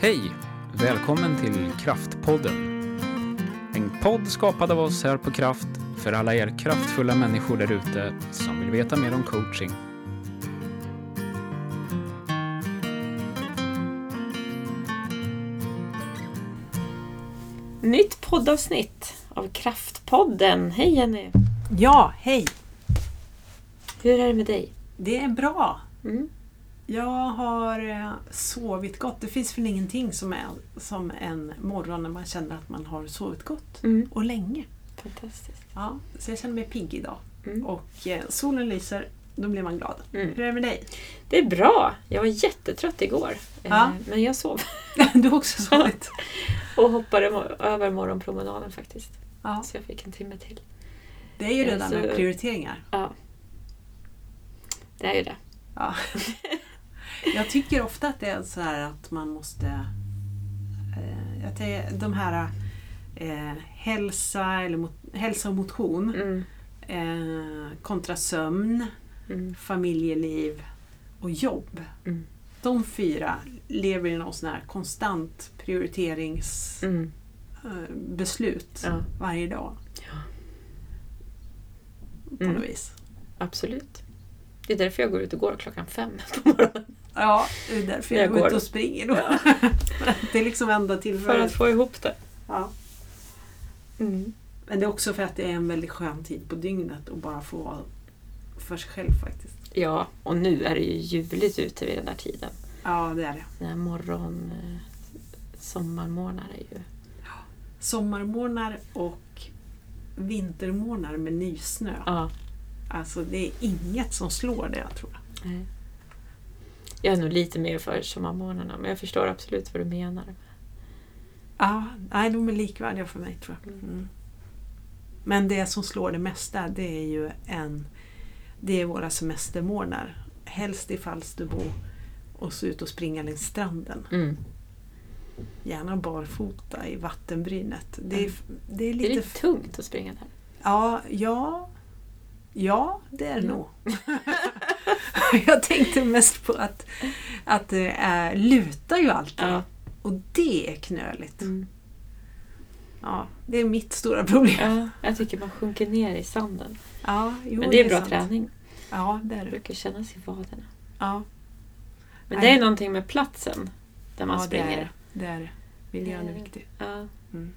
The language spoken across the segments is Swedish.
Hej! Välkommen till Kraftpodden. En podd skapad av oss här på Kraft för alla er kraftfulla människor där ute som vill veta mer om coaching. Nytt poddavsnitt av Kraftpodden. Hej Jenny! Ja, hej! Hur är det med dig? Det är bra. Mm. Jag har eh, sovit gott. Det finns väl ingenting som är som en morgon när man känner att man har sovit gott Mm. och länge. Fantastiskt. Ja, så jag känner mig pigg idag. Mm. Och eh, solen lyser, då blir man glad. Mm. Hur är det med dig? Det är bra. Jag var jättetrött igår. eh, Ja. Men jag sov du har också sovit? och hoppade över morgonpromenaden faktiskt. Ja, Så jag fick en timme till. det är ju där Så- med prioriteringar. Ja. Det är ju det. Ja. Jag tycker ofta att det är så här att man måste... Eh, tänker, de här eh, hälsa, eller mot, hälsa och motion Mm. eh, kontra sömn, Mm. familjeliv och jobb. Mm. De fyra lever i någon sån här konstant prioriteringsbeslut Mm. eh, Ja. varje dag. Ja. På Mm. något vis. Absolut. Det är därför jag går ut och går klockan fem på morgonen. Ja, det är därför jag, Jag går går. ut och springer då. det är liksom enda För tillfället. att få ihop det. Ja. Mm. Men det är också för att det är en väldigt skön tid på dygnet att bara få vara för sig själv faktiskt. Ja, och nu är det ju ljuvligt ute vid den här tiden. Ja, det är det. Den här morgon... eh, Sommarmorgnar är ju... Sommarmorgnar och vintermorgnar med nysnö. Ja. Alltså det är inget som slår det tror jag. Nej. Jag är nog lite mer för sommarmorgnarna, men jag förstår absolut vad du menar. Ja, nej, de är likvärdiga för mig tror jag. Mm. Men det som slår det mesta det är ju en, det är våra semestermorgnar. Helst i Falsterbo och så ut och springa längs stranden. Mm. Gärna barfota i vattenbrynet. Det är, Mm. det är Det lite... är lite tungt att springa där. Ja, ja, ja det är det Mm. nog. jag tänkte mest på att, att det är, lutar ju alltid. Ja. Och det är knöligt. Mm. Ja, det är mitt stora problem. ja, jag tycker man sjunker ner i sanden. Ja, jo, Men det är bra sant. träning. Ja, det är Det det. brukar kännas i vaderna. Ja, Men Nej. det är någonting med platsen där man ja det är springer. det. det, är det. Miljön är Eh, viktig. Ja. Mm.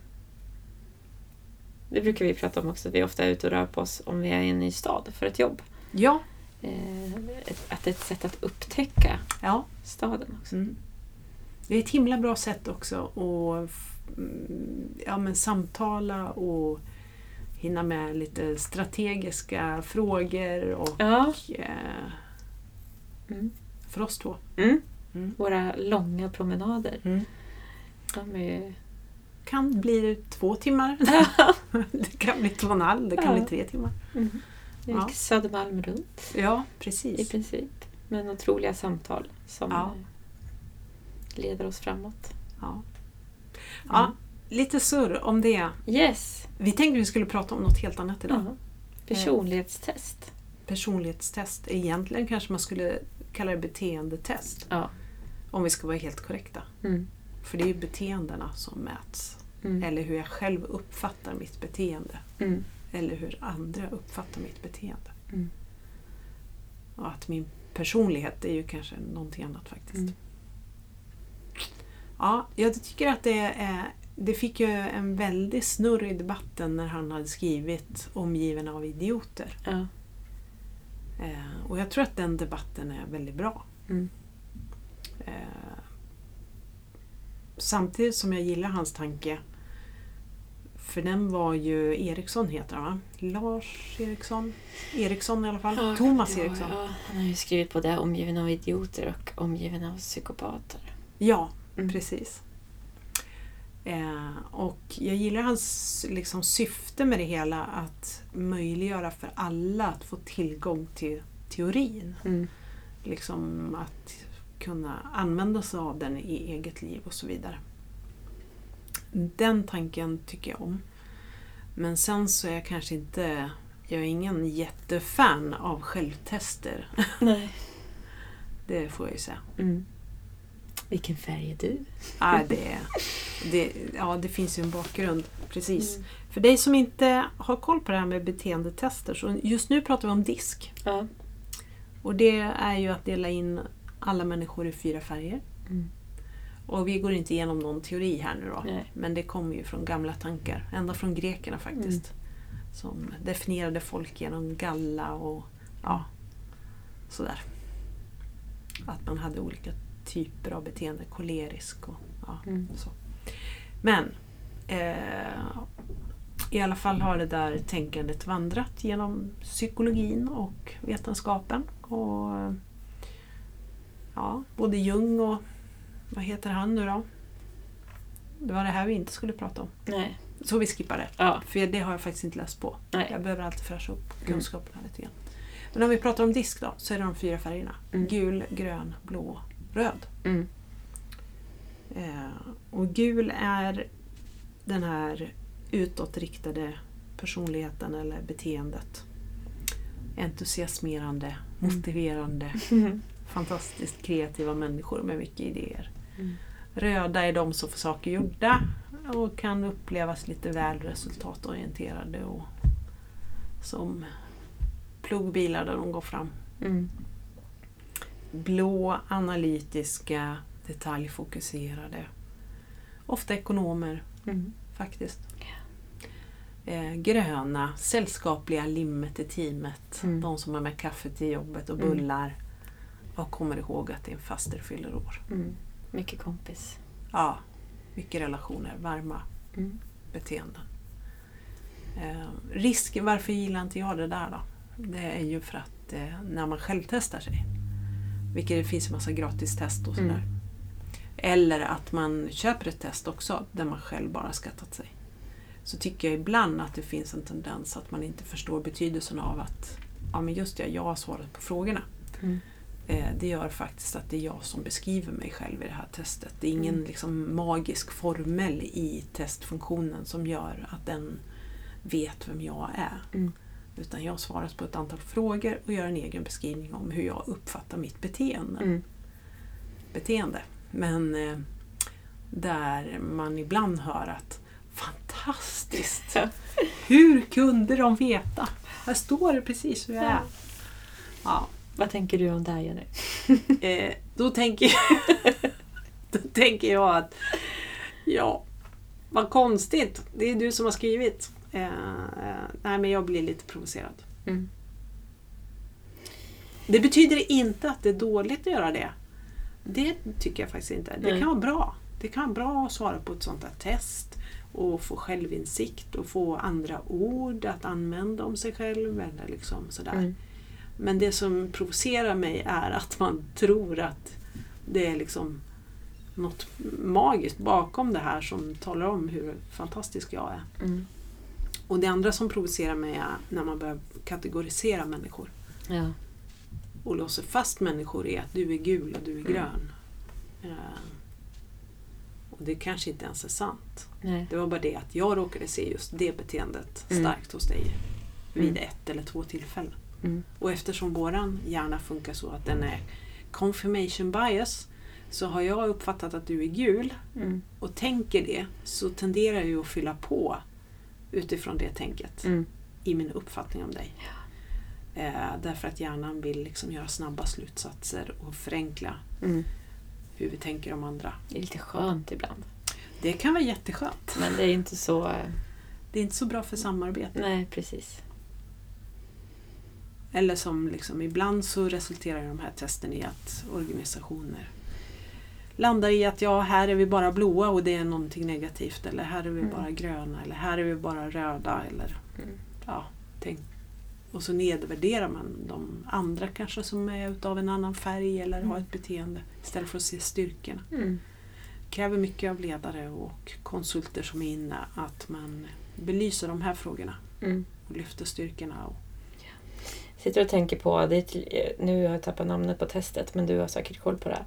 Det brukar vi prata om också, att vi ofta är ute och rör på oss om vi är i en ny stad för ett jobb. Ja, Eh, att det är ett sätt att upptäcka ja. staden också. Mm. Det är ett himla bra sätt också att mm, ja, men samtala och hinna med lite strategiska frågor och Ja. eh, Mm. för oss två. Mm. Mm. Våra långa promenader. Mm. De är. Kan bli två timmar, det kan bli två och en halv, det kan Ja. bli tre timmar. Mm. Är Ja. Södermalm runt Ja, i precis. princip. Men otroliga samtal som Ja. eh, leder oss framåt. Ja. Ja, lite surr om det. Yes! Vi tänkte vi skulle prata om något helt annat idag. Ja. Personlighetstest. Personlighetstest. Egentligen kanske man skulle kalla det beteendetest. Ja. Om vi ska vara helt korrekta. Mm. För det är ju beteendena som mäts. Mm. Eller hur jag själv uppfattar mitt beteende. Mm. Eller hur andra uppfattar mitt beteende. Mm. Och att min personlighet är ju kanske någonting annat faktiskt. Mm. Ja, jag tycker att det är det fick ju en väldig snurr i debatten när han hade skrivit Omgiven av idioter. Ja. Eh, och jag tror att den debatten är väldigt bra. Samtidigt som jag gillar hans tanke. För den var ju Eriksson heter han va? Lars Eriksson? Eriksson i alla fall. Ja, Thomas ja, Eriksson. Ja, han har ju skrivit både omgiven av idioter och omgiven av psykopater. Ja, Mm. precis. Eh, och jag gillar hans liksom, syfte med det hela att möjliggöra för alla att få tillgång till teorin. Mm. Liksom att kunna använda sig av den i eget liv och så vidare. Den tanken tycker jag om. Men sen så är jag kanske inte, jag är ingen jättefan av självtester. Nej. Det får jag ju säga. Mm. Vilken färg är du? Ja, det, det, ja, det finns ju en bakgrund. Precis. Mm. För dig som inte har koll på det här med beteendetester, så just nu pratar vi om disk. Ja. Och det är ju att dela in alla människor i fyra färger. Mm. Och vi går inte igenom någon teori här nu då. Nej. Men det kommer ju från gamla tankar. Ända från grekerna faktiskt. Som definierade folk genom galla och ja, sådär. Att man hade olika typer av beteende. Kolerisk och ja, Mm. så. Men eh, i alla fall har det där tänkandet vandrat genom psykologin och vetenskapen. Och eh, ja, Både Jung och vad heter han nu då? Det var det här vi inte skulle prata om. Nej. Så vi skippar det. Ja. För det har jag faktiskt inte läst på. Nej. Jag behöver alltid fräscha upp kunskaperna lite grann. Men om vi pratar om disk då, så är det de fyra färgerna. Mm. Gul, grön, blå, röd. Mm. Eh, och gul är den här utåtriktade personligheten eller beteendet. Entusiasmerande, motiverande, Mm. Fantastiskt kreativa människor med mycket idéer. Mm. Röda är de som får saker gjorda och kan upplevas lite väl resultatorienterade och som plogbilar där de går fram. Mm. Blå, analytiska, detaljfokuserade. Ofta ekonomer Mm. faktiskt. Eh, gröna, sällskapliga limmet i teamet. Mm. De som har med kaffe till jobbet och Mm. bullar. Och kommer ihåg att din faster fyller år. Mm. Mycket kompis. Ja, mycket relationer, varma Mm. beteenden. Eh, risk, varför gillar inte jag det där då? Det är ju för att eh, när man själv testar sig, vilket det finns en massa gratis test och sådär. Mm. Eller att man köper ett test också där man själv bara skattat sig. Så tycker jag ibland att det finns en tendens att man inte förstår betydelsen av att ja men just det, jag har svarat på frågorna. Mm. Eh, det gör faktiskt att det är jag som beskriver mig själv i det här testet. Det är ingen Mm. liksom, magisk formel i testfunktionen som gör att den vet vem jag är. Mm. Utan jag har svarat på ett antal frågor och gör en egen beskrivning om hur jag uppfattar mitt beteende. Mm. beteende. Men eh, där man ibland hör att Fantastiskt! Hur kunde de veta? Här står det precis hur jag är. Ja. Vad tänker du om det här Jenny? Eh, då, tänker jag, då tänker jag att ja, vad konstigt. Det är du som har skrivit. Eh, nej, men jag blir lite provocerad. Mm. Det betyder inte att det är dåligt att göra det. Det tycker jag faktiskt inte. Det kan vara bra. Det kan vara bra att svara på ett sånt här test och få självinsikt och få andra ord att använda om sig själv. Eller liksom sådär. Mm. Men det som provocerar mig är att man tror att det är liksom något magiskt bakom det här som talar om hur fantastisk jag är. Mm. Och det andra som provocerar mig är när man börjar kategorisera människor Ja. och låser fast människor i att du är gul och du är Mm. grön. Eh, och det kanske inte ens är sant. Nej. Det var bara det att jag råkade se just det beteendet Mm. starkt hos dig vid Mm. ett eller två tillfällen. Mm. Och eftersom våran hjärna funkar så att den är confirmation bias så har jag uppfattat att du är gul Mm. och tänker det så tenderar jag att fylla på utifrån det tänket Mm. i min uppfattning om dig. Eh, därför att hjärnan vill liksom göra snabba slutsatser och förenkla Mm. hur vi tänker om andra. Det är lite skönt ibland. Det kan vara jätteskönt. Men det är inte så... eh, Det är inte så bra för samarbete. Nej, precis. Eller som liksom, ibland så resulterar de här testen i att organisationer landar i att ja, här är vi bara blåa och det är någonting negativt. Eller här är vi Mm. bara gröna. Eller här är vi bara röda. Eller, Mm. ja, tänk. Och så nedvärderar man de andra kanske som är utav en annan färg eller har Mm. ett beteende. Istället för att se styrkorna. Mm. kräver mycket av ledare och konsulter som är inne att man belyser de här frågorna Mm. och lyfter styrkorna. Och, Sitter och tänker på, eh, nu har jag tappat namnet på testet men du har säkert koll på det.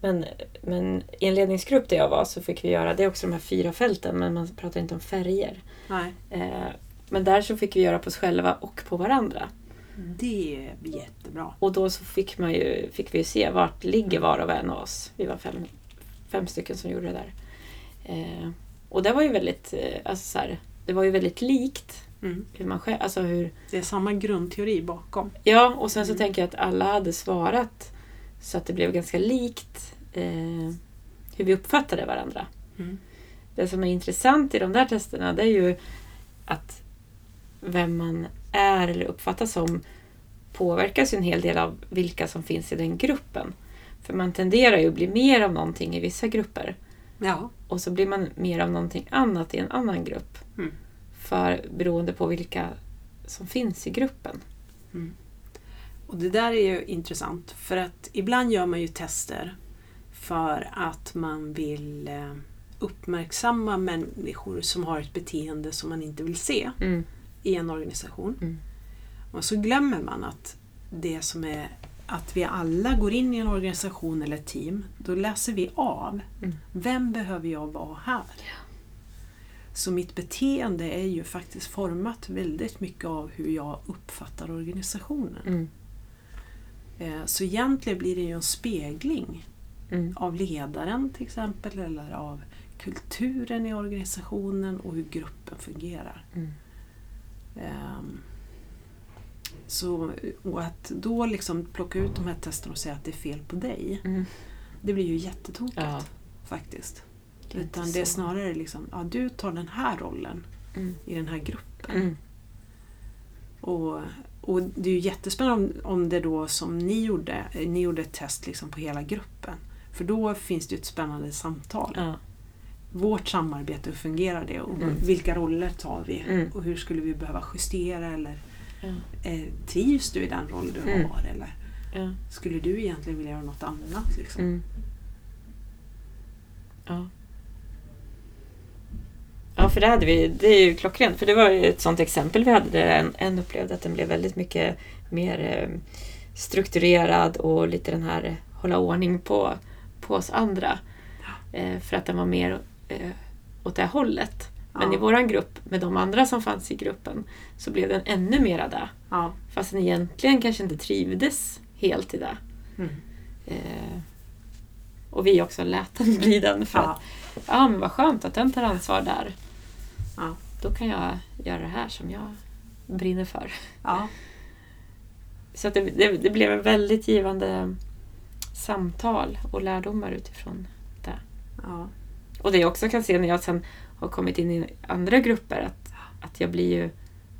Men, men i en ledningsgrupp där jag var så fick vi göra, det är också de här fyra fälten men man pratar inte om färger. Eh, men där så fick vi göra på oss själva och på varandra. det är jättebra. Och då så fick, man ju, fick vi ju se vart ligger var och en av oss. Vi var fem, fem stycken som gjorde det där. Eh, och det var ju väldigt, eh, alltså så här, det var ju väldigt likt Mm. hur man själv, alltså hur, Det är samma grundteori bakom. ja och sen så Mm. tänker jag att alla hade svarat så att det blev ganska likt eh, hur vi uppfattade varandra. Mm. Det som är intressant i de där testerna det är ju att vem man är eller uppfattas som påverkas ju en hel del av vilka som finns i den gruppen. För man tenderar ju att bli mer av någonting i vissa grupper Ja. och så blir man mer av någonting annat i en annan grupp. Mm. För beroende på vilka som finns i gruppen. Och det där är ju intressant för att ibland gör man ju tester för att man vill eh, uppmärksamma människor som har ett beteende som man inte vill se Mm. i en organisation. Mm. Och så glömmer man att det som är att vi alla går in i en organisation eller ett team, då läser vi av. Mm. Vem behöver jag vara här? Så mitt beteende är ju faktiskt format väldigt mycket av hur jag uppfattar organisationen. Mm. Eh, Så egentligen blir det ju en spegling Mm. av ledaren till exempel eller av kulturen i organisationen och hur gruppen fungerar. Mm. Ehm, Så, och att då liksom plocka ut de här testerna och säga att det är fel på dig, Mm. det blir ju jättetokigt Ja, faktiskt. Inte Utan det är snarare liksom, ja du tar den här rollen Mm. i den här gruppen. Mm. Och, och det är ju jättespännande om, om det då som ni gjorde, ni gjorde ett test liksom på hela gruppen. För då finns det ju ett spännande samtal. Ja. Vårt samarbete, hur fungerar det? Och Mm. vilka roller tar vi? Mm. Och hur skulle vi behöva justera? Eller Ja. eh, trivs du i den roll du Mm. har? Eller Ja. skulle du egentligen vilja göra något annat? Liksom? Mm. Ja. Ja, för det hade vi. Det är ju klockrent. För det var ju ett sånt exempel vi hade där en, en upplevde att den blev väldigt mycket mer eh, strukturerad och lite den här hålla ordning på, på oss andra. Eh, för att den var mer eh, åt det hållet. Men Ja. i våran grupp, med de andra som fanns i gruppen, så blev den ännu mera där. Ja. Fast den egentligen kanske inte trivdes helt i det. Mm. Eh, och vi också lät den bli den. För Ja. att, ja men vad skönt att den tar ansvar där. Ja. Då kan jag göra det här som jag brinner för. Ja. Så att det, det, det blev en väldigt givande samtal och lärdomar utifrån det. Ja. Och det jag också kan se när jag sen har kommit in i andra grupper att, att jag blir ju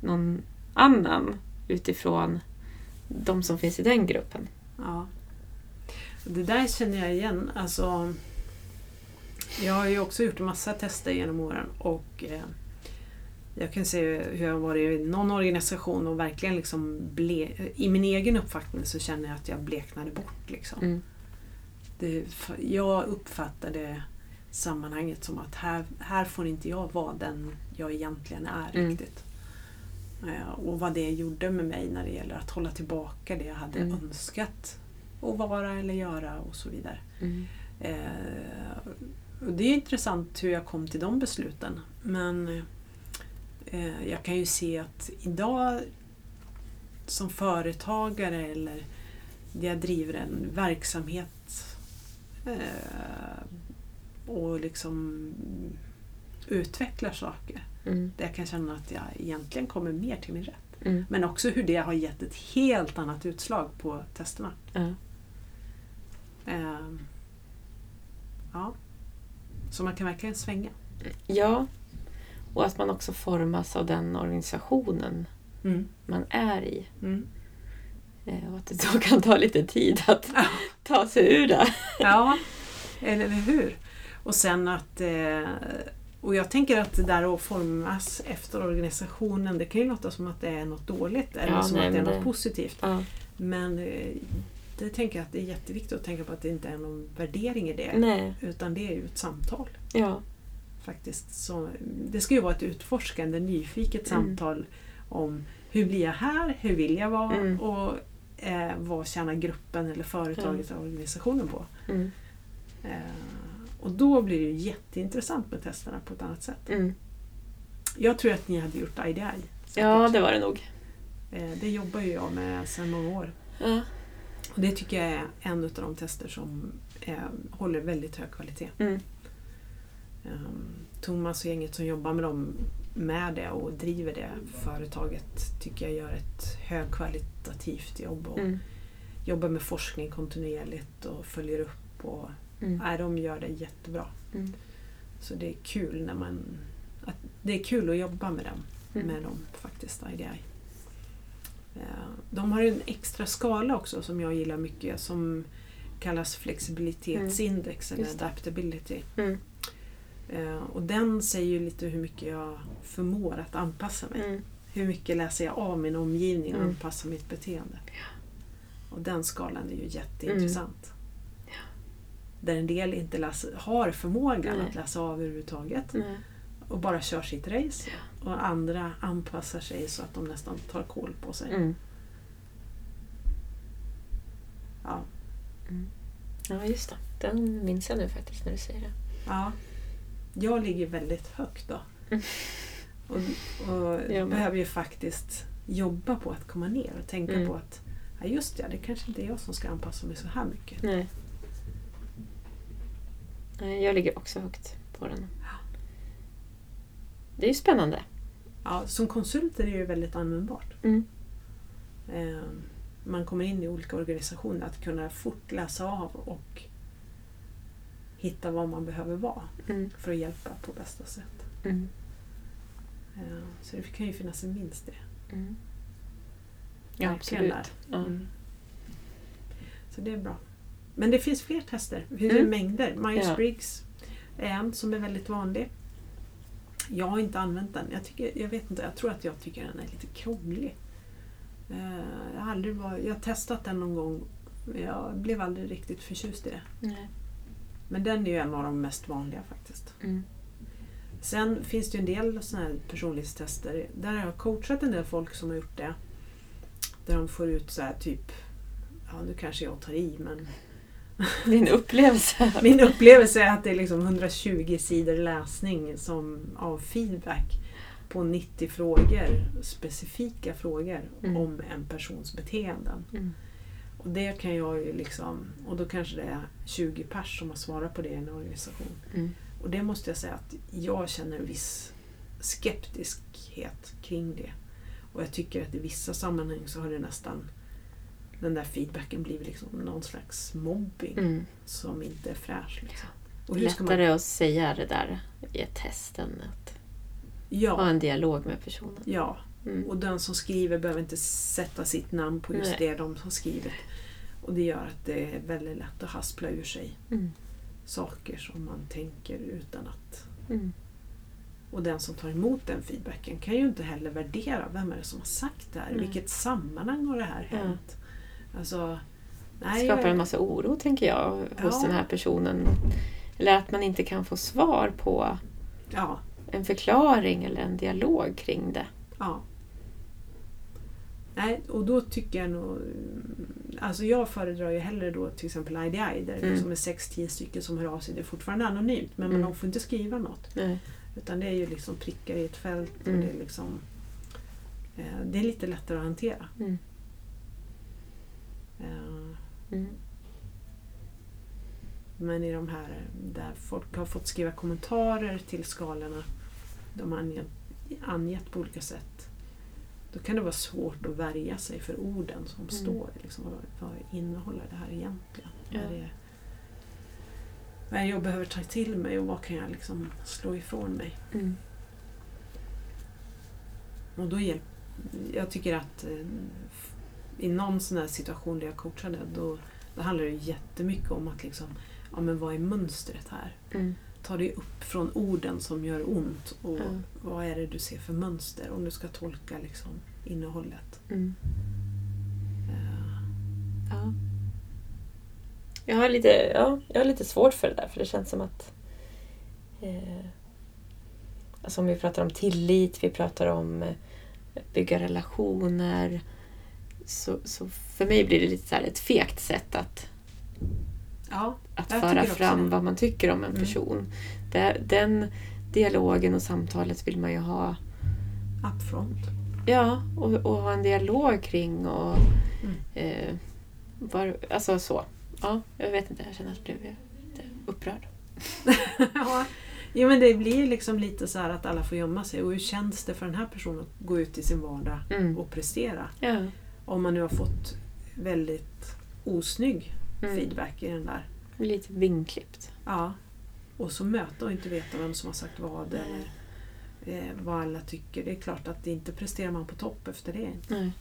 någon annan utifrån de som finns i den gruppen. Ja. Det där känner jag igen. Alltså, jag har ju också gjort en massa tester genom åren och eh, jag kan se hur jag har varit i någon organisation och verkligen liksom ble, i min egen uppfattning så känner jag att jag bleknade bort. Liksom. Mm. Det, jag uppfattade sammanhanget som att här, här får inte jag vara den jag egentligen är Mm. riktigt. Eh, Och vad det gjorde med mig när det gäller att hålla tillbaka det jag hade Mm. önskat att vara eller göra och så vidare. Mm. Eh, och det är intressant hur jag kom till de besluten. Men eh, jag kan ju se att idag som företagare eller där jag driver en verksamhet eh, och liksom utvecklar saker. Mm. Där jag kan känna att jag egentligen kommer mer till min rätt. Mm. Men också hur det har gett ett helt annat utslag på testerna. Ja. Ehm, ja. Så man kan verkligen svänga. ja, och att man också formas av den organisationen Mm. man är i. Mm. Eh, Och att det då kan ta lite tid att Ja. ta sig ur det. Ja, eller hur? Och sen att... Eh, och jag tänker att det där att formas efter organisationen, det kan ju låta som att det är något dåligt eller Ja, som nej, att det är något det- positivt. Ja. Men eh, det tänker jag att det är jätteviktigt att tänka på att det inte är någon värdering i det. Nej, Utan det är ju ett samtal. ja. faktiskt. Så, det ska ju vara ett utforskande, nyfiket Mm. samtal om hur blir jag här, hur vill jag vara Mm. och eh, vad tjänar gruppen eller företaget eller organisationen på. Mm. Eh, och då blir det ju jätteintressant med testerna på ett annat sätt. Mm. Jag tror att ni hade gjort IDI. säkert. Ja, det var det nog. Eh, det jobbar ju jag med sedan många år. Ja. Och det tycker jag är en av de tester som eh, håller väldigt hög kvalitet. Mm. Um, Thomas och gänget som jobbar med dem med det och driver det företaget tycker jag gör ett högkvalitativt jobb och Mm. jobbar med forskning kontinuerligt och följer upp. Och, Mm. nej, de gör det jättebra. Mm. Så det är kul när man att, det är kul att jobba med dem, Mm. med dem faktiskt, IDI. Eh, De har en extra skala också som jag gillar mycket som kallas flexibilitetsindex eller Just det. adaptability. Mm. Eh, Och den säger ju lite hur mycket jag förmår att anpassa mig. Mm. Hur mycket läser jag av min omgivning och Mm. anpassar mitt beteende. Och den skalan är ju jätteintressant. Mm. Där en del inte läser, har förmågan Nej. att läsa av överhuvudtaget Nej. Och bara kör sitt race. Och andra anpassar sig så att de nästan tar koll på sig. Mm. Ja. Ja, just det. Den minns jag nu faktiskt när du säger det. ja. Jag ligger väldigt högt då. Mm. Och, och behöver ju faktiskt jobba på att komma ner och tänka Mm. på att ja, just det, det kanske inte är jag som ska anpassa mig så här mycket. Nej. Nej, jag ligger också högt på den. Det är ju spännande. Ja, som konsult är det ju väldigt användbart. Mm. Eh, man kommer in i olika organisationer att kunna fort läsa av och hitta vad man behöver vara Mm. för att hjälpa på bästa sätt. Mm. Eh, så det kan ju finnas en vinst i det. Mm. Ja, absolut. Ja. Mm. Så det är bra. Men det finns fler tester. Ju Mm. mängder. Myers-Briggs är en som är väldigt vanlig. Jag har inte använt den. Jag, tycker, jag vet inte, jag tror att jag tycker den är lite krånglig. Eh, jag, har aldrig var, jag har testat den någon gång. men Jag blev aldrig riktigt förtjust i det. Nej. Men den är ju en av de mest vanliga faktiskt. Mm. Sen finns det ju en del såna här personlighetstester. Där har jag coachat en del folk som har gjort det. Där de får ut så här typ, ja nu kanske jag tar i men Din upplevelse. min upplevelse är att det är liksom 120 sidor läsning som, av feedback på 90 frågor, specifika frågor Mm. om en persons beteenden. Mm. Och det kan jag ju liksom, och då kanske det är 20 pers som har svarat på det i en organisation. Mm. Och det måste jag säga att jag känner en viss skeptiskhet kring det. Och jag tycker att i vissa sammanhang så har det nästan den där feedbacken blivit liksom någon slags mobbing Mm. som inte är fräsch. Liksom. Och Lättare man, att säga det där i ett test än att ha ja, en dialog med personen. ja, Mm. och den som skriver behöver inte sätta sitt namn på just Nej. det de har skrivit. Och det gör att det är väldigt lätt att haspla ur sig Mm. saker som man tänker utan att Mm. Och den som tar emot den feedbacken kan ju inte heller värdera vem är det som har sagt det här. I vilket sammanhang har det här hänt? Alltså, Det nej, skapar en massa oro, tänker jag, hos Ja. den här personen. Eller att man inte kan få svar på Ja, en förklaring eller en dialog kring det. ja. Nej, och då tycker jag nog... Alltså jag föredrar ju hellre då till exempel IDI där Mm. liksom är 6-10 stycken som hör av sig. Det är fortfarande anonymt men Mm. man får inte skriva något. Nej. Utan det är ju liksom prickar i ett fält och Mm. det är liksom... Eh, det är lite lättare att hantera. Mm. Eh, Mm. Men i de här där folk har fått skriva kommentarer till skalorna, de har angett, angett på olika sätt, då kan det vara svårt att värja sig för orden som Mm. står. Liksom, vad, vad innehåller det här egentligen? Ja. Vad, är det, vad är det jag behöver ta till mig och vad kan jag liksom slå ifrån mig? Mm. Och då hjälp, jag tycker att eh, i någon sån här situation där jag coachade, då, då handlar det jättemycket om att liksom, ja men vad är mönstret här? Mm. Ta dig upp från orden som gör ont och Ja. vad är det du ser för mönster om du ska tolka liksom innehållet. Mm. Eh, Ja. Jag har, lite, ja, jag har lite svårt för det där, för det känns som att... Eh, alltså om vi pratar om tillit, vi pratar om eh, bygga relationer. Så, så för mig blir det lite så ett fegt sätt att, ja, att föra fram vad man tycker om en Mm. person. Den dialogen och samtalet vill man ju ha upfront. Ja, och, och ha en dialog kring och Mm. eh, var, alltså så. Ja, jag vet inte, jag känner att jag blev lite upprörd. ja. Jo men det blir liksom lite så här att alla får gömma sig. Och hur känns det för den här personen att gå ut i sin vardag Mm. och prestera? Ja. Om man nu har fått väldigt osnygg Mm. feedback i den där. Lite vingklippt. Ja. Och så möta och inte veta vem som har sagt vad eller eh, vad alla tycker. Det är klart att inte presterar man på topp efter det. Nej.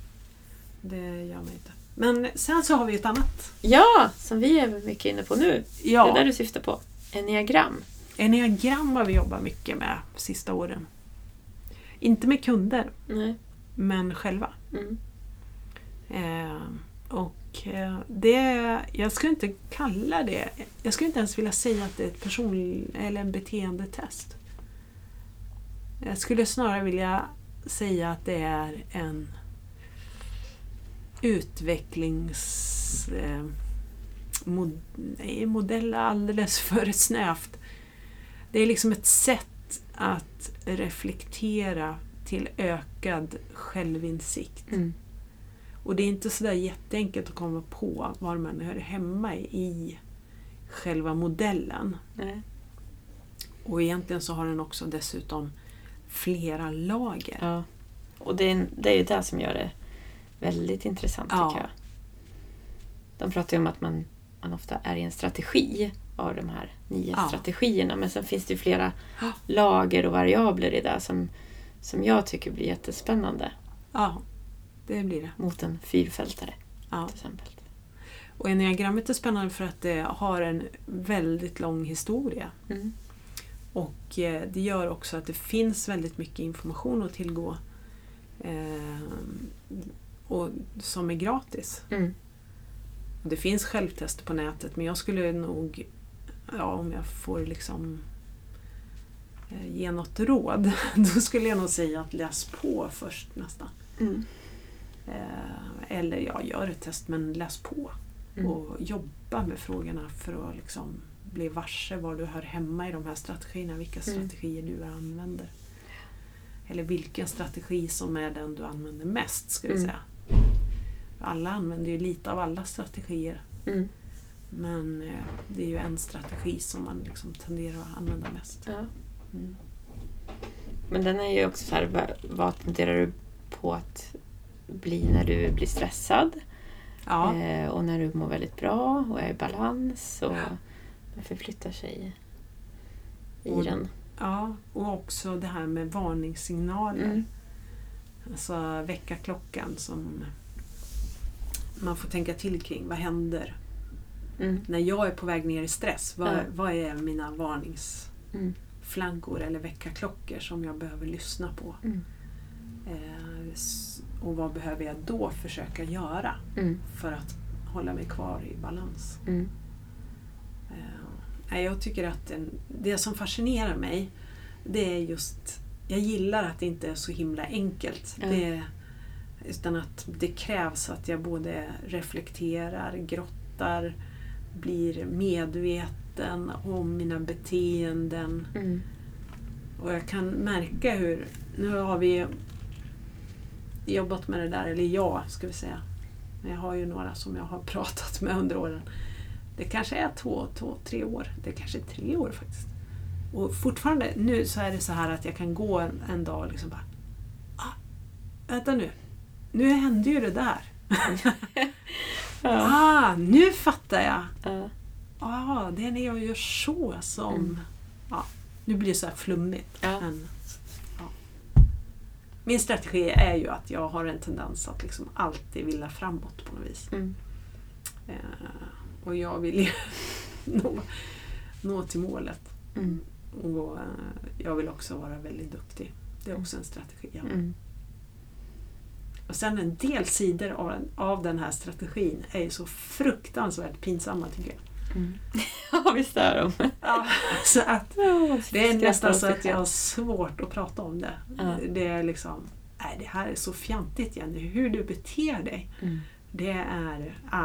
Det gör man inte. Men sen så har vi ett annat. Ja, som vi är mycket inne på nu. Det är Ja, där du syftar på. Enneagram. enneagram har vi jobbat mycket med sista åren. Inte med kunder, Nej. men själva. Mm. Eh, och eh, det, jag skulle inte kalla det, jag skulle inte ens vilja säga att det är ett person eller en beteendetest. Jag skulle snarare vilja säga att det är en utvecklingsmodell Eh, mod, alldeles för snävt. Det är liksom ett sätt att reflektera till ökad självinsikt. Mm. Och det är inte sådär jätteenkelt att komma på var man hör hemma i själva modellen. Nej. Och egentligen så har den också dessutom flera lager. Ja. Och det är, det är ju det som gör det väldigt intressant Ja. tycker jag. De pratar ju om att man, man ofta är i en strategi av de här nio Ja. strategierna. Men sen finns det ju flera lager och variabler i det som, som jag tycker blir jättespännande. Ja, det blir det. Mot en fyrfältare Ja. till exempel. Och enneagrammet är spännande för att det har en väldigt lång historia. Mm. Och eh, det gör också att det finns väldigt mycket information att tillgå eh, och som är gratis. Mm. Det finns självtester på nätet men jag skulle nog, ja om jag får liksom eh, ge något råd, då skulle jag nog säga att läs på först nästan. Mm. Eh, eller ja, gör ett test men läs på. Mm. Och jobba med frågorna för att liksom bli varse var du hör hemma i de här strategierna, vilka Mm. strategier du använder. Eller vilken strategi som är den du använder mest, ska vi Mm. säga. Alla använder ju lite av alla strategier. Mm. Men eh, det är ju en strategi som man liksom tenderar att använda mest. Ja. Mm. Men den är ju också så här, vad, vad tenderar du på att bli när du blir stressad? Ja, Eh, och när du mår väldigt bra och är i balans och Ja. man förflyttar sig i Och- den. ja, och också det här med varningssignaler. Mm. Alltså väckarklockan som man får tänka till kring. Vad händer Mm. när jag är på väg ner i stress? Vad, Ja. vad är mina varningsflaggor Mm. eller väckarklockor som jag behöver lyssna på? Mm. Eh, och vad behöver jag då försöka göra Mm. för att hålla mig kvar i balans? Mm. Eh, jag tycker att en, det som fascinerar mig det är just, jag gillar att det inte är så himla enkelt. Ja. Det, utan att det krävs att jag både reflekterar, grottar, blir medveten om mina beteenden. Mm. Och jag kan märka hur, nu har vi jobbat med det där, eller jag ska vi säga. Men jag har ju några som jag har pratat med under åren. Det kanske är två, två, tre år. Det kanske är tre år faktiskt. Och fortfarande, nu så är det så här att jag kan gå en, en dag och liksom bara ah, Vänta nu, nu hände ju det där. Ja. Ah, nu fattar jag! Ja. Ah, det är när jag gör så som... Mm. Ja, nu blir det så här flummigt. Ja. Men. Min strategi är ju att jag har en tendens att liksom alltid vilja framåt på något vis. Mm. Eh, och jag vill ju nå, nå till målet. Mm. Och eh, jag vill också vara väldigt duktig. Det är också en strategi. har. Mm. Och sen en del sidor av, av den här strategin är ju så fruktansvärt pinsamma tycker jag. Mm. Ja, visst är de. Ja, så att det är nästan så att jag har svårt att prata om det. Ja. Det är liksom, nej det här är så fjantigt Jenny, hur du beter dig. Mm. Det är, ah.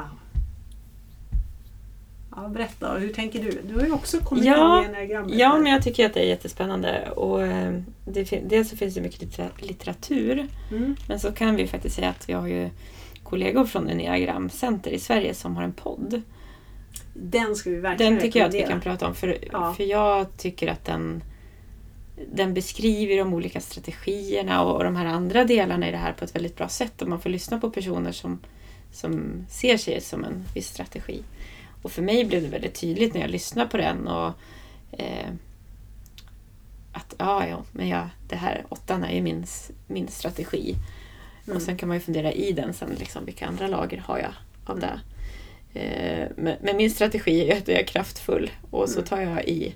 Ja, berätta, hur tänker du? Du har ju också kommit Ja, in i enneagrammet. Ja, men jag tycker att det är jättespännande. Och, eh, det, dels så finns det mycket littera- litteratur. Mm. Men så kan vi faktiskt säga att vi har ju kollegor från Enneagram Center i Sverige som har en podd. Den ska vi verkligen Den tycker jag att vi kan prata om för, Ja. för jag tycker att den, den beskriver de olika strategierna och, och de här andra delarna i det här på ett väldigt bra sätt och man får lyssna på personer som, som ser sig som en viss strategi. Och för mig blev det väldigt tydligt när jag lyssnade på den och eh, att ja, ja, men jag, det här åttan är ju min, min strategi. Mm. Och sen kan man ju fundera i den sen, liksom, vilka andra lager har jag av det. Eh, men, min strategi är att jag är kraftfull och så Mm. tar jag i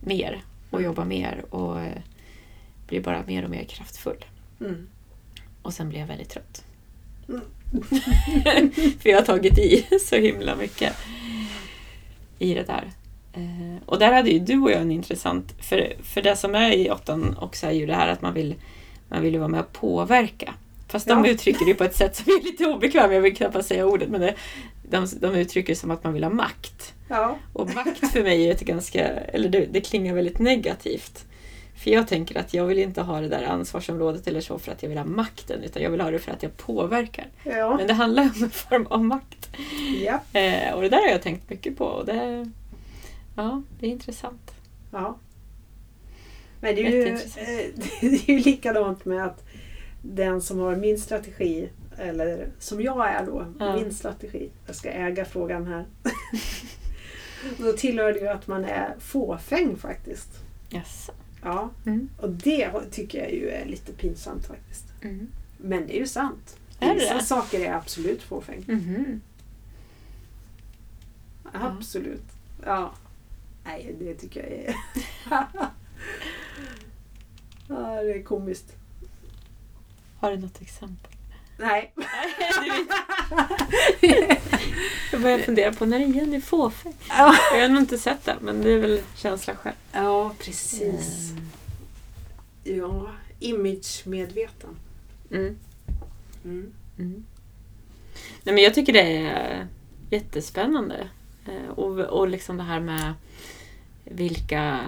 mer och jobbar mer och eh, blir bara mer och mer kraftfull. Mm. Och sen blir jag väldigt trött. Mm. För jag har tagit i så himla mycket i det där. Eh, och där hade ju du och jag en intressant... För, för det som är i åttan också är ju det här att man vill, man vill ju vara med och påverka. Fast de Ja. uttrycker det på ett sätt som är lite obekvämt. Jag vill knappast säga ordet. Men det, de, de uttrycker det som att man vill ha makt. Ja. Och makt för mig är ett ganska... Eller det, det klingar väldigt negativt. För jag tänker att jag vill inte ha det där ansvarsområdet eller så för att jag vill ha makten. Utan jag vill ha det för att jag påverkar. Ja. Men det handlar om en form av makt. ja. Eh, och det där har jag tänkt mycket på. Och det, ja, det är intressant. Ja. Men det är, ju, eh, det är ju likadant med att den som har min strategi, eller som jag är då, Ja. min strategi, jag ska äga frågan här. Då tillhör det ju att man är fåfäng faktiskt. Yes. Ja, Mm. och det tycker jag ju är lite pinsamt faktiskt. Mm. Men det är ju sant. Är Vissa det? saker är absolut fåfäng. Mhm. Absolut. Ja. Nej, det tycker jag är... ja, det är komiskt. Har du något exempel? Nej. jag börjar fundera på när är Jenny fåfäng? Ja. Jag har nog inte sett det, men det är väl känslan själv. Ja, precis. Mm. Ja, image-medveten. Mm. Mm. Mm. Nej, men jag tycker det är jättespännande. Eh, Och, och liksom det här med vilka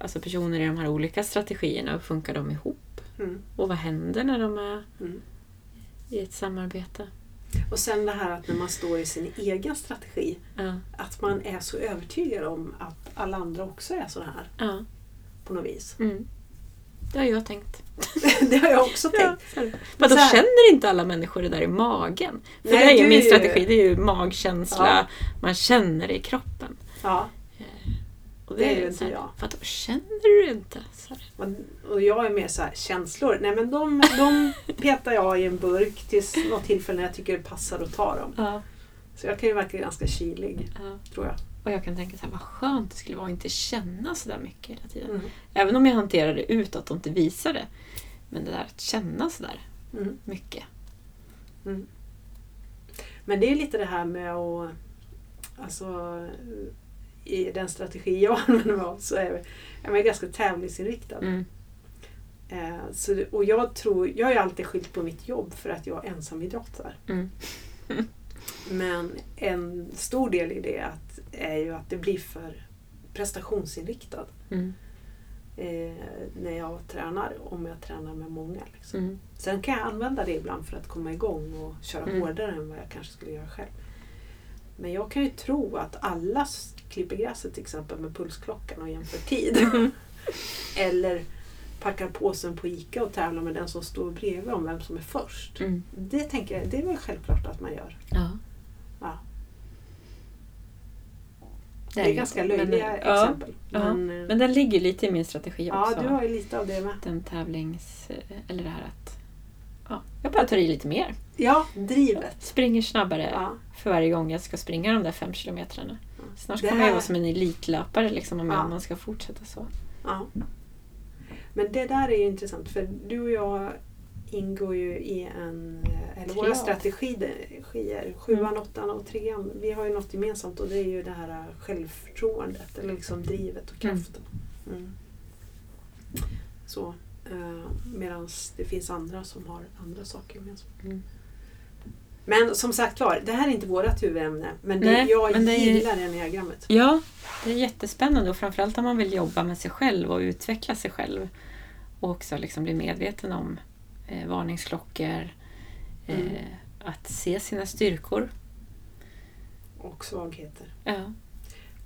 alltså personer i de här olika strategierna, hur funkar de ihop? Mm. Och vad händer när de är Mm. I ett samarbete? Och sen det här att när man står i sin egen strategi, Ja, att man är så övertygad om att alla andra också är så här ja. på något vis. Mm. Det har jag tänkt. det har jag också Ja, tänkt. det. Men då känner inte alla människor det där i magen. För Nej, det är ju min strategi, det är ju magkänsla. Ja. Man känner det i kroppen. Ja, Och Det är ju inte här, jag. För då känner du det inte. Och, och jag är mer så här, känslor. Nej men de, de petar jag i en burk tills något tillfälle när jag tycker det passar att ta dem. Ja, Så jag kan ju verka ganska kylig, ja. tror jag. Och jag kan tänka så här, vad skönt det skulle vara att inte känna så där mycket hela tiden. Mm. Även om jag hanterar det utåt och inte visar det. Men det där att känna så där Mm. mycket. Men det är lite det här med att... Alltså, I den strategi jag använder mig av så är jag är ganska tävlingsinriktad. Mm. Eh, så, och jag tror, jag har ju alltid skyllt på mitt jobb för att jag ensamidrottar. Mm. Men en stor del i det att, är ju att det blir för prestationsinriktad Mm. eh, när jag tränar, om jag tränar med många. Liksom. Mm. Sen kan jag använda det ibland för att komma igång och köra Mm. hårdare än vad jag kanske skulle göra själv. Men jag kan ju tro att alla klipper gräset till exempel med pulsklockan och jämför tid. Eller packar påsen på ICA och tävlar med den som står bredvid om vem som är först. Mm. Det tänker jag, det är väl självklart att man gör. Ja. Ja. Det Det är, ganska men- löjliga ja, exempel. Ja. Men, eh, Men den ligger lite i min strategi ja, också. du har ju lite av det med. Den tävlings... Eller det här att... Ja, jag bara tar i lite mer. Ja, drivet. Springer snabbare Ja. för varje gång jag ska springa de där fem kilometrarna. Snart Det kommer jag vara som en elitlöpare liksom, om Ja. man ska fortsätta så. Ja. Men det där är ju intressant för du och jag ingår ju i en, eller våra strategier, sjuan, åttan och trean, vi har ju något gemensamt och det är ju det här självförtroendet eller liksom drivet och Mm. kraften. Mm. Så, eh, Medan det finns andra som har andra saker gemensamt. Mm. Men som sagt var, det här är inte vårt huvudämne men det, Nej, jag men det är- gillar enneagrammet. Ja, det är jättespännande och framförallt om man vill jobba med sig själv och utveckla sig själv. Och också liksom bli medveten om eh, varningsklockor. Mm. Eh, att se sina styrkor. Och svagheter. Ja.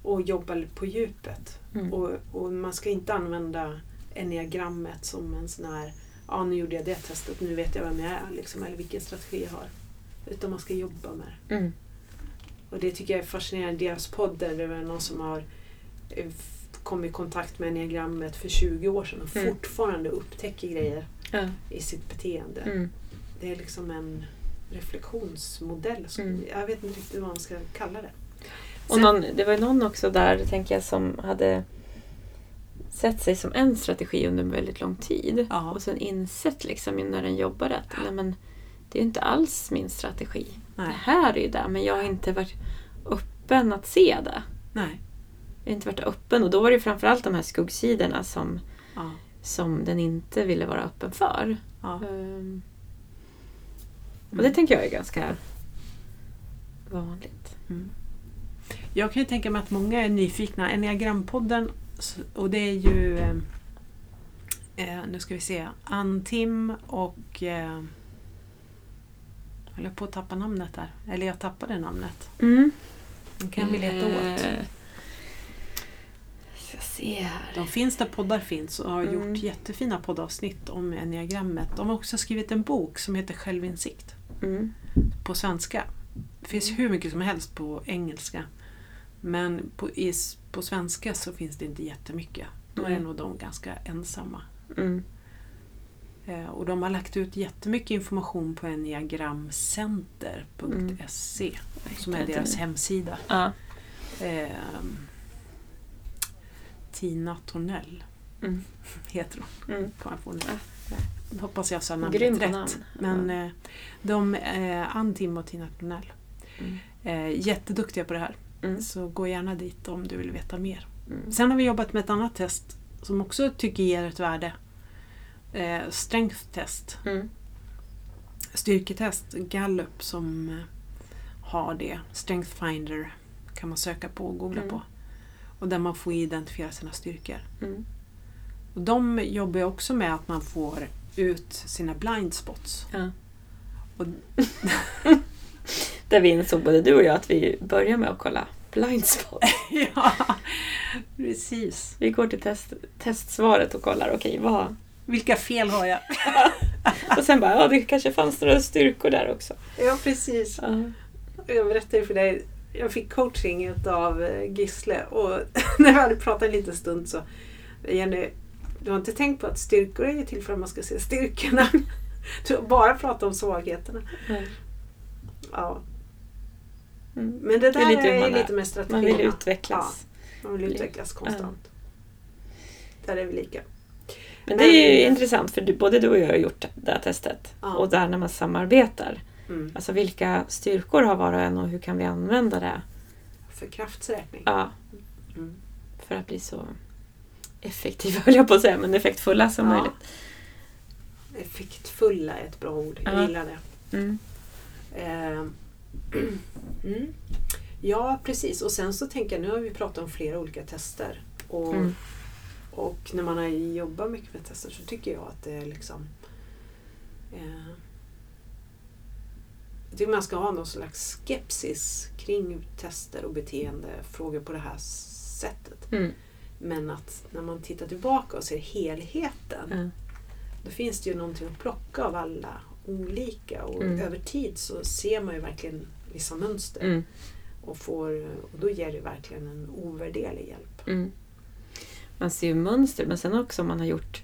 Och jobba på djupet. Mm. Och, och man ska inte använda enneagrammet som en sån här, ja nu gjorde jag det testet, nu vet jag vem jag är, liksom, eller vilken strategi jag har. Utan man ska jobba med det. Mm. Och det tycker jag är fascinerande. Deras podd där det var någon som har eh, kommit i kontakt med enneagrammet för 20 år sedan och Mm. fortfarande upptäcker grejer Ja. i sitt beteende. Mm. Det är liksom en reflektionsmodell. Som, Mm. Jag vet inte riktigt vad man ska kalla det. Och Sen- någon, det var ju någon också där, tänker jag, som hade sett sig som en strategi under en väldigt lång tid. Ja. Och sen insett liksom när den jobbar att nej, men, det är inte alls min strategi. Det Nej. här är ju det, men jag har inte varit öppen att se det. Nej. Jag har inte varit öppen och då var det framförallt de här skuggsidorna som, Ja. som den inte ville vara öppen för. Ja. Ehm, och det tänker jag är ganska vanligt. Mm. Jag kan ju tänka mig att många är nyfikna. Enneagrampodden, och det är ju... eh, Eh, nu ska vi se. Ann-Tim och... Eh, jag håller på att tappa namnet där. Eller jag tappade namnet. Mm. Den kan vi leta åt. Eh, Ska se här. De finns där poddar finns och har Mm. gjort jättefina poddavsnitt om enneagrammet. De har också skrivit en bok som heter Självinsikt Mm. på svenska. Det finns hur mycket som helst på engelska. Men på, i, på svenska så finns det inte jättemycket. Då är Nej. nog de ganska ensamma. Mm. Eh, och de har lagt ut jättemycket information på enneagramcenter.se som är deras hemsida. Ja. Eh, Tina Tornell Mm. heter hon. Mm. På. Hoppas jag sa namnet Grym rätt. namn. Men Ja. eh, de, eh, Ann, Tim och Tina Tornell, Mm. eh, jätteduktiga på det här. Mm. Så gå gärna dit om du vill veta mer. Mm. Sen har vi jobbat med ett annat test som också tycker ger ett värde. Eh, strength test. Mm. Styrketest, Gallup som eh, har det. Strength Finder kan man söka på och googla Mm. på. Och där man får identifiera sina styrkor. Mm. Och de jobbar också med att man får ut sina blind spots. Ja. Där vi insåg både du och jag att vi börjar med att kolla blind spot. ja, precis. Vi går till test, testsvaret och kollar, okej vad... Vilka fel har jag? Och sen bara, ja det kanske fanns några styrkor där också. Ja, precis. Ja. Jag berättade för dig, jag fick coaching av eh, Gisle och när vi hade pratat en liten stund så Jenny, du har inte tänkt på att styrkor är ju till för att man ska se styrkorna. Du har bara pratat om svagheterna. Ja. Mm. Men det Det är där lite är, lite med strategin. Man vill utvecklas. Man vill utvecklas konstant. Där är vi lika. Men det är ju Men- intressant för du, både du och jag har gjort det här testet. Ja. Och där när man samarbetar. Mm. Alltså vilka styrkor har var och en och hur kan vi använda det? För kraftsräkning. Ja, Mm. för att bli så effektiva höll jag på att säga, men effektfulla som Ja. möjligt. Effektfulla är ett bra ord. Jag Ja. gillar det. Mm. Eh, mm. Ja, precis. Och sen så tänker jag, nu har vi pratat om flera olika tester. Och, Mm. och när man har jobbat mycket med tester så tycker jag att det är liksom... Eh, jag tycker man ska ha någon slags skepsis kring tester och beteendefrågor på det här sättet. Mm. Men att när man tittar tillbaka och ser helheten Ja. då finns det ju någonting att plocka av alla olika och Mm. över tid så ser man ju verkligen vissa mönster Mm. och, får, och då ger det verkligen en ovärderlig hjälp. Mm. Man ser ju mönster, men sen också om man har gjort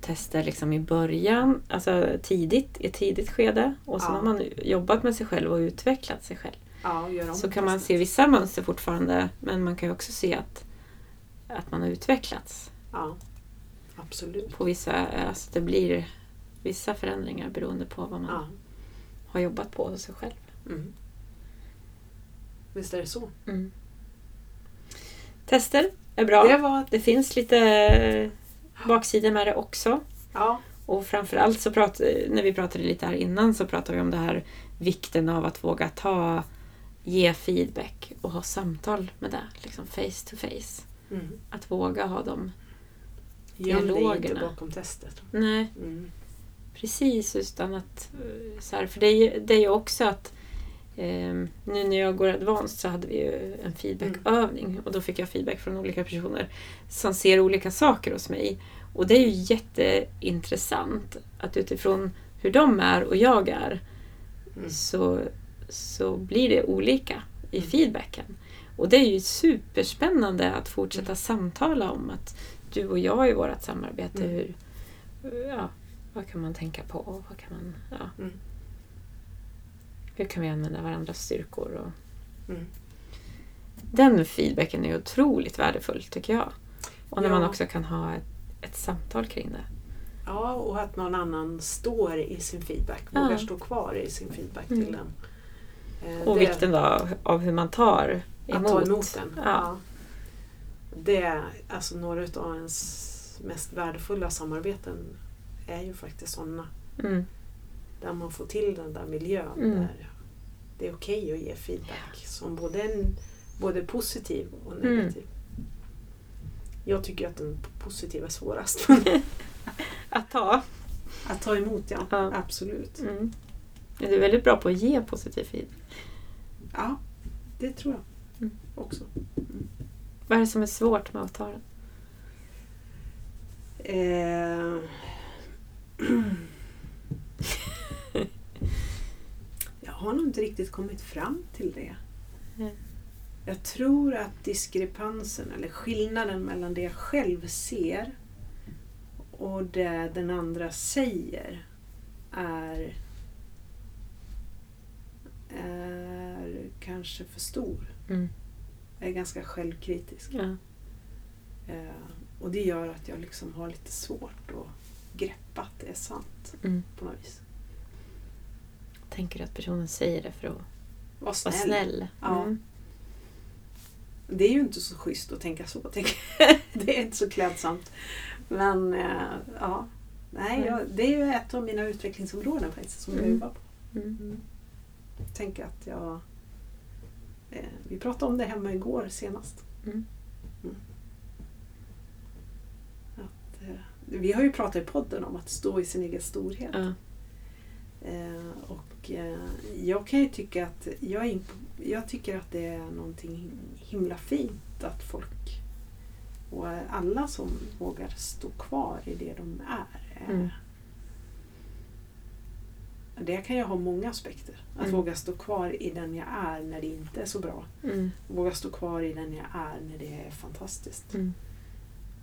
tester liksom i början, alltså tidigt, i ett tidigt skede. Och sen Ja. har man jobbat med sig själv och utvecklat sig själv. Ja, Så kan man se vissa mönster fortfarande, men man kan ju också se att, att man har utvecklats. Ja, absolut. På vissa, alltså det blir vissa förändringar beroende på vad man Ja. har jobbat på hos sig själv. Mm. Visst är det så? Mm. Tester är bra. Det var... Det finns lite baksidor med det också. Ja, Och framförallt så prat, när vi pratade lite här innan så pratade vi om det här vikten av att våga ta, ge feedback och ha samtal med det. Liksom face to face. mm. Att våga ha dem. göm dig inte Dialogerna. bakom testet. Nej, Mm. Precis, utan att... eh, Så här, för det det är ju också att eh, nu när jag går advanced så hade vi ju en feedbackövning och då fick jag feedback från olika personer som ser olika saker hos mig. Och det är ju jätteintressant att utifrån hur de är och jag är Mm. så, så blir det olika i Mm. feedbacken. Och det är ju superspännande att fortsätta samtala om att du och jag i vårt samarbete, Mm. hur, ja, vad kan man tänka på? Vad kan man, ja. Hur kan vi använda varandras styrkor? Och... Mm. Den feedbacken är otroligt värdefull tycker jag. Och när man Ja. också kan ha ett, ett samtal kring det. Ja, och att någon annan står i sin feedback, Ja. vågar stå kvar i sin feedback Mm. till en. Eh, Och det- vikten då av, hur man tar emot. Att ta emot den. Ja. Det är alltså några av ens mest värdefulla samarbeten är ju faktiskt sådana. Mm. Där man får till den där miljön Mm. där det är okej att ge feedback som både, en, både positiv och Mm. negativ. Jag tycker att den positiva är svårast. Att ta. att ta emot, ja. Ja. Absolut. Mm. Du är väldigt bra på att ge positiv feedback. Ja, det tror jag Mm. också. Vad är det som är svårt med att ta den? Eh... Jag har nog inte riktigt kommit fram till det. Nej. Jag tror att diskrepansen eller skillnaden mellan det jag själv ser och det den andra säger är, är kanske för stor. Mm. Jag är ganska självkritisk. Ja. Eh, och det gör att jag liksom har lite svårt att greppa att det är sant Mm. på något vis. Tänker du att personen säger det för att Var vara snäll. snäll? Ja. Mm. Det är ju inte så schysst att tänka så. det är inte så klädsamt. Men eh, ja, nej, Mm. jag, det är ju ett av mina utvecklingsområden faktiskt som jag Mm. jobbar på. Mm. Tänker att jag... Eh, vi pratade om det hemma igår senast. Mm. Att, eh, vi har ju pratat i podden om att stå i sin egen storhet. Eh, och eh, jag kan ju tycka att jag, jag tycker att det är någonting himla fint att folk och alla som vågar stå kvar i det de är. eh, Mm. Det kan ju ha många aspekter. Att Mm. våga stå kvar i den jag är när det inte är så bra. Mm. Våga stå kvar i den jag är när det är fantastiskt. Mm.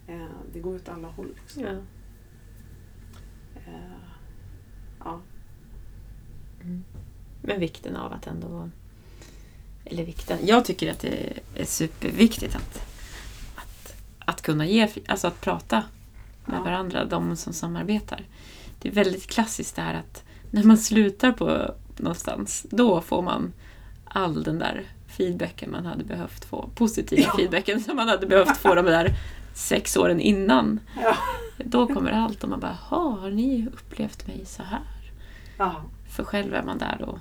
Eh, det går åt alla håll. Liksom. Ja. Eh, ja. Mm. Men vikten av att ändå... Eller vikten... Jag tycker att det är superviktigt att, att, att kunna ge... Alltså att prata med Ja. varandra, de som samarbetar. Det är väldigt klassiskt det här att när man slutar på någonstans, då får man all den där feedbacken man hade behövt få. Positiva Ja. feedbacken som man hade behövt få de där sex åren innan. Ja. Då kommer allt och man bara, "Jaha, har ni upplevt mig så här? ja. För själv är man där och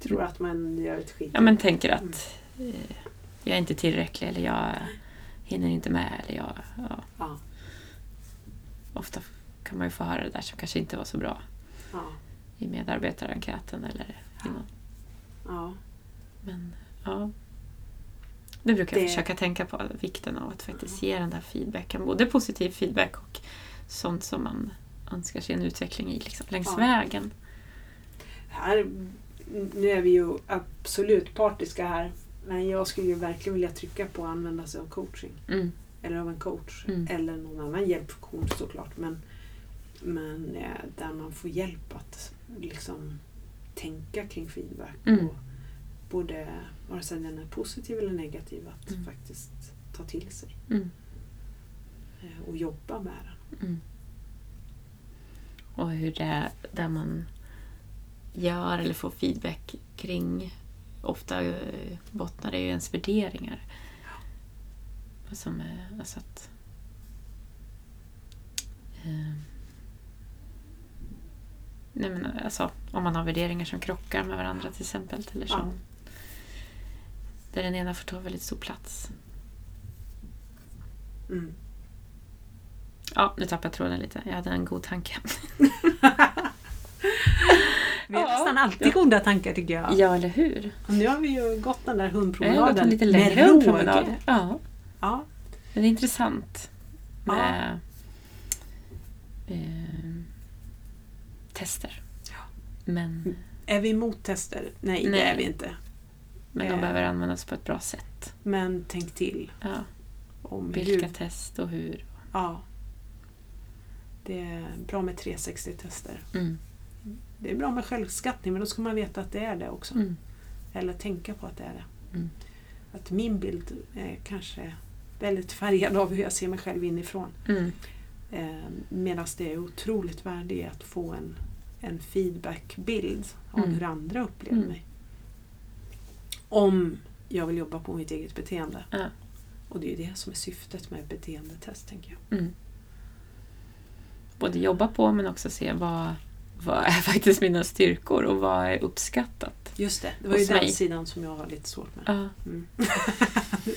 Tror att man gör ett skit. ja, men tänker att eh, jag är inte tillräcklig eller jag hinner inte med. Eller jag, ja. Ja. Ofta kan man ju få höra det där som kanske inte var så bra Ja. i medarbetarenkäten eller i någon. Ja. Men ja, det brukar jag Det- försöka tänka på, vikten av att faktiskt ge den där feedbacken. Både positiv feedback och sånt som man önskar sig en utveckling i liksom, längs Ja. vägen. Här, nu är vi ju absolut partiska här. Men jag skulle ju verkligen vilja trycka på att använda sig av coaching. Mm. Eller av en coach. Mm. Eller någon annan hjälpfunktion såklart. Men, men eh, där man får hjälp att liksom tänka kring feedback. Mm. Och både, vare sig den är positiv eller negativ, att Mm. faktiskt ta till sig. Mm. eh, Och jobba med den. Mm. Och hur det där man gör eller får feedback kring ofta eh, bottnar det i ens värderingar. Som är, alltså att, eh, nej men alltså, om man har värderingar som krockar med varandra till exempel. Eller som, Ja. Där den ena får ta väldigt stor plats. Mm. Ja, nu tappade jag tråden lite. Jag hade en god tanke. Vi har Ja. nästan alltid goda tankar tycker jag. Ja, eller hur? Och nu har vi ju gått den där Jag har gått hundpromenaden en lite med längre råge. promenad. Ja, Ja, men det är intressant Ja. med eh, tester. Men, är vi emot tester? Nej, det Nej. är vi inte. men de Eh. behöver användas på ett bra sätt. Men tänk till Ja, om vilka hur... test och hur. Ja. Det är bra med 360-tester. Mm. Det är bra med självskattning men då ska man veta att det är det också. Mm. Eller tänka på att det är det. Mm. Att min bild är kanske väldigt färgad av hur jag ser mig själv inifrån. Mm. Eh, Medan det är otroligt värde i att få en, en feedbackbild av Mm. hur andra upplever Mm. mig. Om jag vill jobba på mitt eget beteende. Ja. Och det är ju det som är syftet med beteendetest tänker jag. Mm. Både jobba på men också se vad, vad är faktiskt mina styrkor och vad är uppskattat. Just det, det var ju den mig. sidan som jag har lite svårt med. Ja. Mm.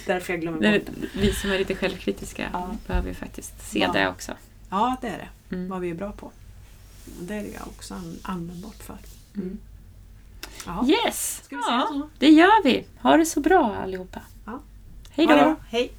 Därför jag glömmer bort det. vi som är lite självkritiska Ja. behöver ju faktiskt se Ja. det också. Ja, det är det. Mm. Vad vi är bra på. Det är jag också an- användbart för. Mm. Ja. Yes! Ska vi säga ja, så? det gör vi. Ha det så bra allihopa. Ja. Hej då! Hej!